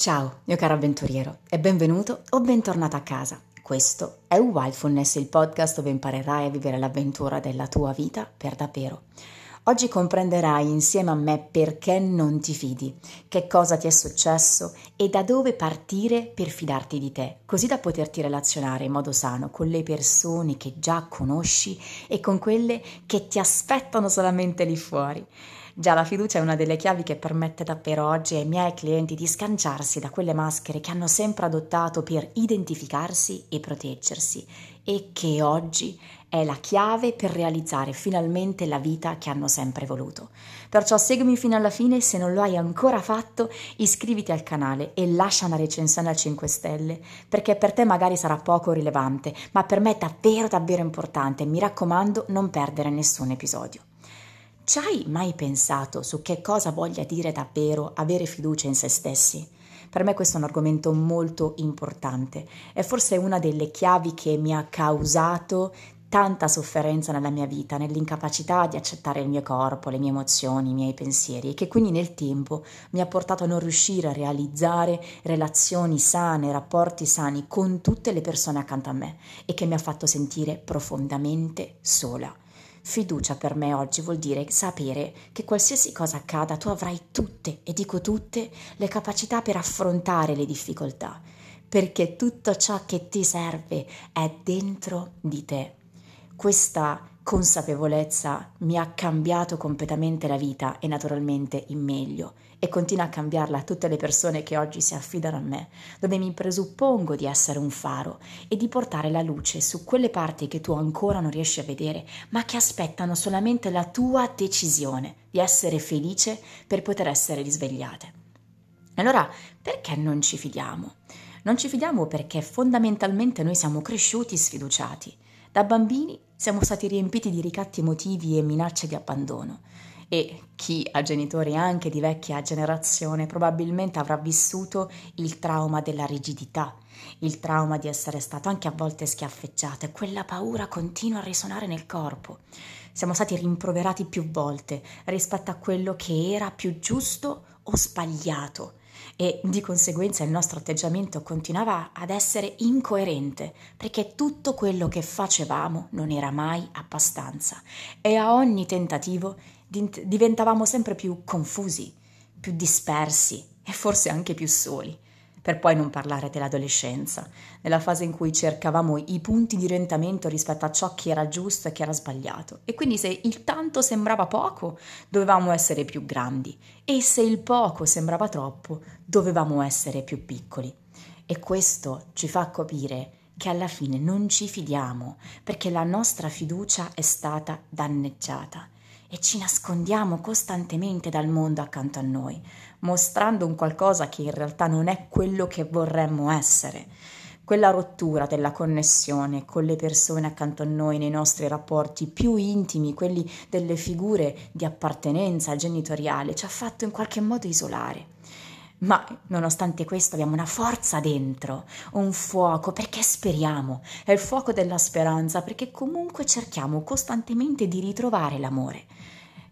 Ciao, mio caro avventuriero, e benvenuto o bentornato a casa. Questo è Wildfulness, il podcast dove imparerai a vivere l'avventura della tua vita per davvero. Oggi comprenderai insieme a me perché non ti fidi, che cosa ti è successo e da dove partire per fidarti di te, così da poterti relazionare in modo sano con le persone che già conosci e con quelle che ti aspettano solamente lì fuori. Già la fiducia è una delle chiavi che permette davvero oggi ai miei clienti di scanciarsi da quelle maschere che hanno sempre adottato per identificarsi e proteggersi e che oggi è la chiave per realizzare finalmente la vita che hanno sempre voluto. Perciò seguimi fino alla fine, se non lo hai ancora fatto, iscriviti al canale e lascia una recensione a 5 stelle, perché per te magari sarà poco rilevante, ma per me è davvero davvero importante. Mi raccomando, non perdere nessun episodio. Ci hai mai pensato su che cosa voglia dire davvero avere fiducia in se stessi? Per me questo è un argomento molto importante e forse una delle chiavi che mi ha causato tanta sofferenza nella mia vita, nell'incapacità di accettare il mio corpo, le mie emozioni, i miei pensieri e che quindi nel tempo mi ha portato a non riuscire a realizzare relazioni sane, rapporti sani con tutte le persone accanto a me e che mi ha fatto sentire profondamente sola. Fiducia per me oggi vuol dire sapere che qualsiasi cosa accada tu avrai tutte, e dico tutte, le capacità per affrontare le difficoltà, perché tutto ciò che ti serve è dentro di te. Questa consapevolezza mi ha cambiato completamente la vita e naturalmente in meglio e continua a cambiarla a tutte le persone che oggi si affidano a me, dove mi presuppongo di essere un faro e di portare la luce su quelle parti che tu ancora non riesci a vedere, ma che aspettano solamente la tua decisione di essere felice per poter essere risvegliate. Allora, perché non ci fidiamo? Non ci fidiamo perché fondamentalmente noi siamo cresciuti sfiduciati. Da bambini siamo stati riempiti di ricatti emotivi e minacce di abbandono e chi ha genitori anche di vecchia generazione probabilmente avrà vissuto il trauma della rigidità, il trauma di essere stato anche a volte schiaffeggiato e quella paura continua a risuonare nel corpo. Siamo stati rimproverati più volte rispetto a quello che era più giusto o sbagliato e di conseguenza il nostro atteggiamento continuava ad essere incoerente perché tutto quello che facevamo non era mai abbastanza e a ogni tentativo diventavamo sempre più confusi, più dispersi e forse anche più soli per poi non parlare dell'adolescenza, nella fase in cui cercavamo i punti di orientamento rispetto a ciò che era giusto e che era sbagliato. E quindi se il tanto sembrava poco, dovevamo essere più grandi e se il poco sembrava troppo, dovevamo essere più piccoli. E questo ci fa capire che alla fine non ci fidiamo perché la nostra fiducia è stata danneggiata e ci nascondiamo costantemente dal mondo accanto a noi, mostrando un qualcosa che in realtà non è quello che vorremmo essere. Quella rottura della connessione con le persone accanto a noi nei nostri rapporti più intimi, quelli delle figure di appartenenza genitoriale, ci ha fatto in qualche modo isolare. Ma nonostante questo abbiamo una forza dentro, un fuoco perché speriamo, è il fuoco della speranza perché comunque cerchiamo costantemente di ritrovare l'amore.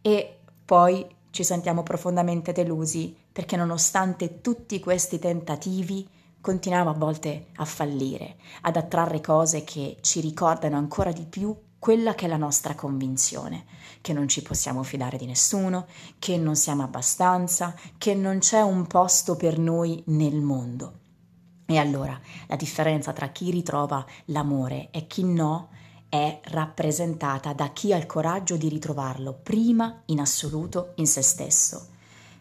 E poi ci sentiamo profondamente delusi perché nonostante tutti questi tentativi continuiamo a volte a fallire, ad attrarre cose che ci ricordano ancora di più quella che è la nostra convinzione, che non ci possiamo fidare di nessuno, che non siamo abbastanza, che non c'è un posto per noi nel mondo. E allora la differenza tra chi ritrova l'amore e chi no è rappresentata da chi ha il coraggio di ritrovarlo prima in assoluto in se stesso,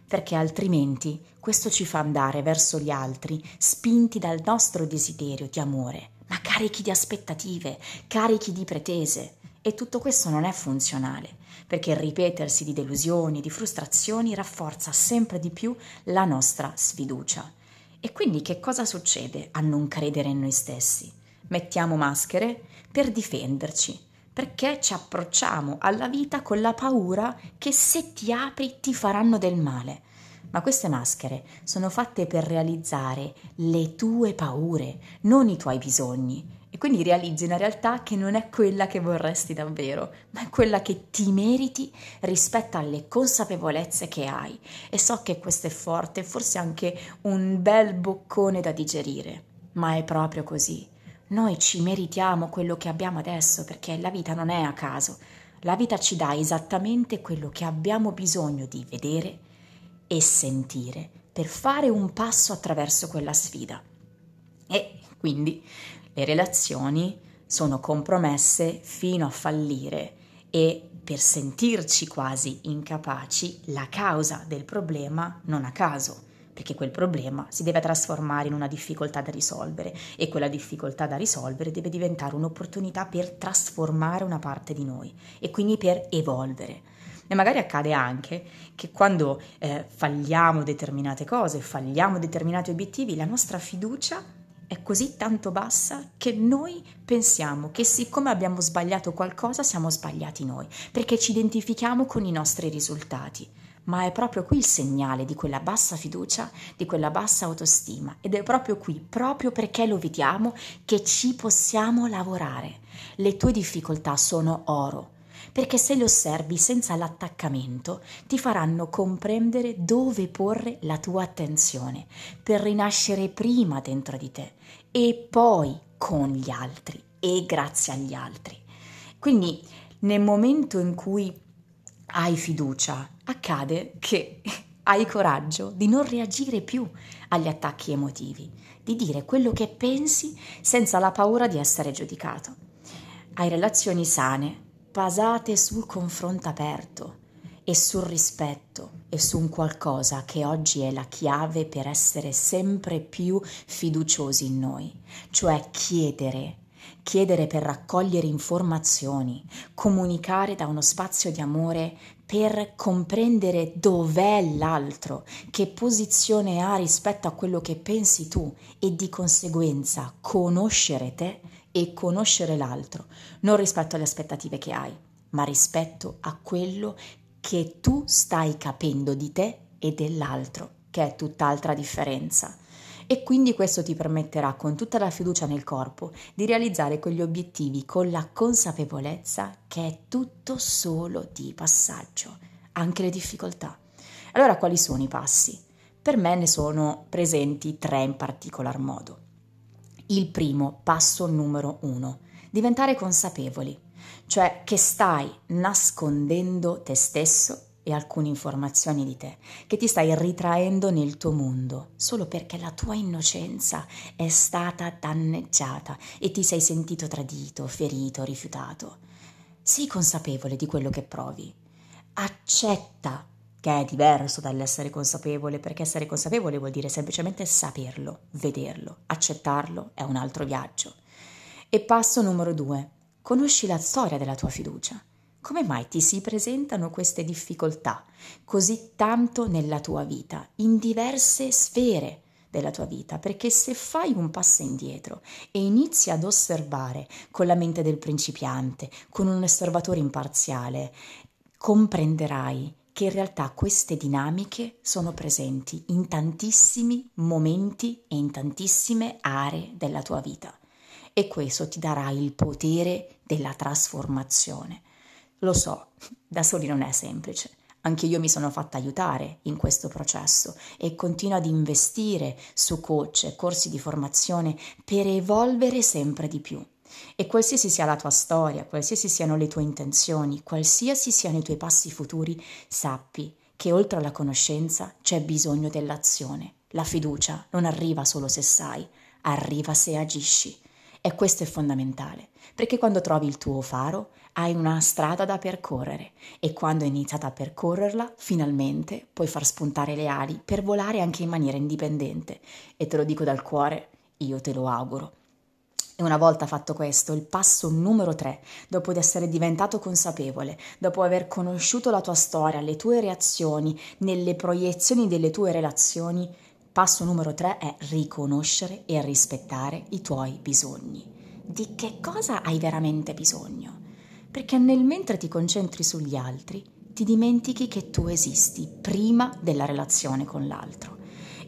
perché altrimenti questo ci fa andare verso gli altri spinti dal nostro desiderio di amore ma carichi di aspettative, carichi di pretese. E tutto questo non è funzionale, perché il ripetersi di delusioni, di frustrazioni rafforza sempre di più la nostra sfiducia. E quindi che cosa succede a non credere in noi stessi? Mettiamo maschere per difenderci, perché ci approcciamo alla vita con la paura che se ti apri ti faranno del male ma queste maschere sono fatte per realizzare le tue paure, non i tuoi bisogni. E quindi realizzi una realtà che non è quella che vorresti davvero, ma è quella che ti meriti rispetto alle consapevolezze che hai. E so che questo è forte, forse anche un bel boccone da digerire, ma è proprio così. Noi ci meritiamo quello che abbiamo adesso perché la vita non è a caso. La vita ci dà esattamente quello che abbiamo bisogno di vedere e sentire per fare un passo attraverso quella sfida. E quindi le relazioni sono compromesse fino a fallire e per sentirci quasi incapaci la causa del problema non a caso perché quel problema si deve trasformare in una difficoltà da risolvere e quella difficoltà da risolvere deve diventare un'opportunità per trasformare una parte di noi e quindi per evolvere. E magari accade anche che quando eh, falliamo determinate cose, falliamo determinati obiettivi, la nostra fiducia è così tanto bassa che noi pensiamo che siccome abbiamo sbagliato qualcosa siamo sbagliati noi, perché ci identifichiamo con i nostri risultati. Ma è proprio qui il segnale di quella bassa fiducia, di quella bassa autostima. Ed è proprio qui, proprio perché lo vediamo, che ci possiamo lavorare. Le tue difficoltà sono oro, perché se le osservi senza l'attaccamento ti faranno comprendere dove porre la tua attenzione per rinascere prima dentro di te e poi con gli altri e grazie agli altri. Quindi nel momento in cui hai fiducia, accade che hai coraggio di non reagire più agli attacchi emotivi, di dire quello che pensi senza la paura di essere giudicato. Hai relazioni sane, basate sul confronto aperto e sul rispetto e su un qualcosa che oggi è la chiave per essere sempre più fiduciosi in noi, cioè chiedere chiedere per raccogliere informazioni, comunicare da uno spazio di amore per comprendere dov'è l'altro, che posizione ha rispetto a quello che pensi tu e di conseguenza conoscere te e conoscere l'altro, non rispetto alle aspettative che hai, ma rispetto a quello che tu stai capendo di te e dell'altro, che è tutt'altra differenza e quindi questo ti permetterà con tutta la fiducia nel corpo di realizzare quegli obiettivi con la consapevolezza che è tutto solo di passaggio, anche le difficoltà. Allora quali sono i passi? Per me ne sono presenti tre in particolar modo. Il primo, passo numero uno, diventare consapevoli, cioè che stai nascondendo te stesso e alcune informazioni di te, che ti stai ritraendo nel tuo mondo, solo perché la tua innocenza è stata danneggiata e ti sei sentito tradito, ferito, rifiutato. Sii consapevole di quello che provi. Accetta che è diverso dall'essere consapevole, perché essere consapevole vuol dire semplicemente saperlo, vederlo, accettarlo è un altro viaggio. E passo numero due, conosci la storia della tua fiducia. Come mai ti si presentano queste difficoltà così tanto nella tua vita, in diverse sfere della tua vita? Perché se fai un passo indietro e inizi ad osservare con la mente del principiante, con un osservatore imparziale, comprenderai che in realtà queste dinamiche sono presenti in tantissimi momenti e in tantissime aree della tua vita e questo ti darà il potere della trasformazione. Lo so, da soli non è semplice. Anche io mi sono fatta aiutare in questo processo e continuo ad investire su coach e corsi di formazione per evolvere sempre di più. E qualsiasi sia la tua storia, qualsiasi siano le tue intenzioni, qualsiasi siano i tuoi passi futuri, sappi che oltre alla conoscenza c'è bisogno dell'azione. La fiducia non arriva solo se sai, arriva se agisci. E questo è fondamentale, perché quando trovi il tuo faro hai una strada da percorrere e quando hai iniziato a percorrerla, finalmente puoi far spuntare le ali per volare anche in maniera indipendente. E te lo dico dal cuore, io te lo auguro. E una volta fatto questo, il passo numero tre, dopo di essere diventato consapevole, dopo aver conosciuto la tua storia, le tue reazioni, nelle proiezioni delle tue relazioni, passo numero tre è riconoscere e rispettare i tuoi bisogni. Di che cosa hai veramente bisogno? perché nel mentre ti concentri sugli altri, ti dimentichi che tu esisti prima della relazione con l'altro.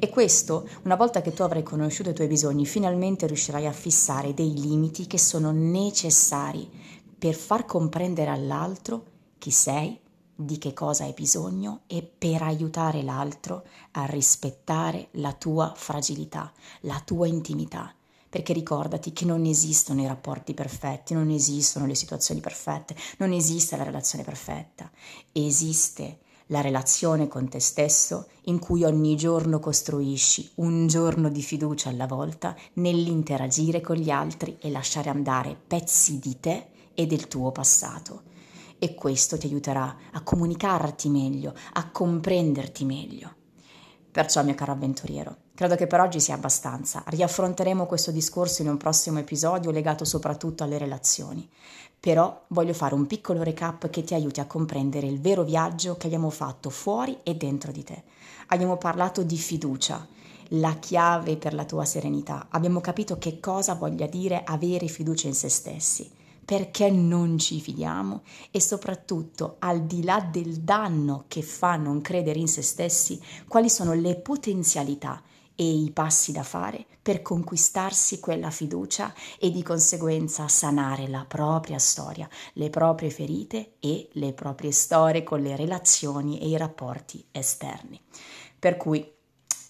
E questo, una volta che tu avrai conosciuto i tuoi bisogni, finalmente riuscirai a fissare dei limiti che sono necessari per far comprendere all'altro chi sei, di che cosa hai bisogno e per aiutare l'altro a rispettare la tua fragilità, la tua intimità. Perché ricordati che non esistono i rapporti perfetti, non esistono le situazioni perfette, non esiste la relazione perfetta. Esiste la relazione con te stesso in cui ogni giorno costruisci un giorno di fiducia alla volta nell'interagire con gli altri e lasciare andare pezzi di te e del tuo passato e questo ti aiuterà a comunicarti meglio, a comprenderti meglio. Perciò, mio caro avventuriero, credo che per oggi sia abbastanza. Riaffronteremo questo discorso in un prossimo episodio legato soprattutto alle relazioni. Però voglio fare un piccolo recap che ti aiuti a comprendere il vero viaggio che abbiamo fatto fuori e dentro di te. Abbiamo parlato di fiducia, la chiave per la tua serenità. Abbiamo capito che cosa voglia dire avere fiducia in se stessi perché non ci fidiamo e soprattutto al di là del danno che fa non credere in se stessi, quali sono le potenzialità e i passi da fare per conquistarsi quella fiducia e di conseguenza sanare la propria storia, le proprie ferite e le proprie storie con le relazioni e i rapporti esterni. Per cui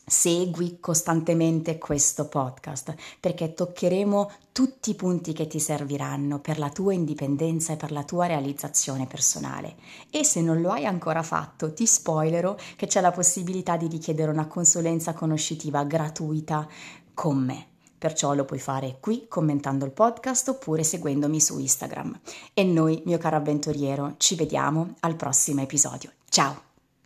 Segui costantemente questo podcast perché toccheremo tutti i punti che ti serviranno per la tua indipendenza e per la tua realizzazione personale. E se non lo hai ancora fatto, ti spoilerò che c'è la possibilità di richiedere una consulenza conoscitiva gratuita con me. Perciò lo puoi fare qui commentando il podcast oppure seguendomi su Instagram. E noi, mio caro avventuriero, ci vediamo al prossimo episodio. Ciao!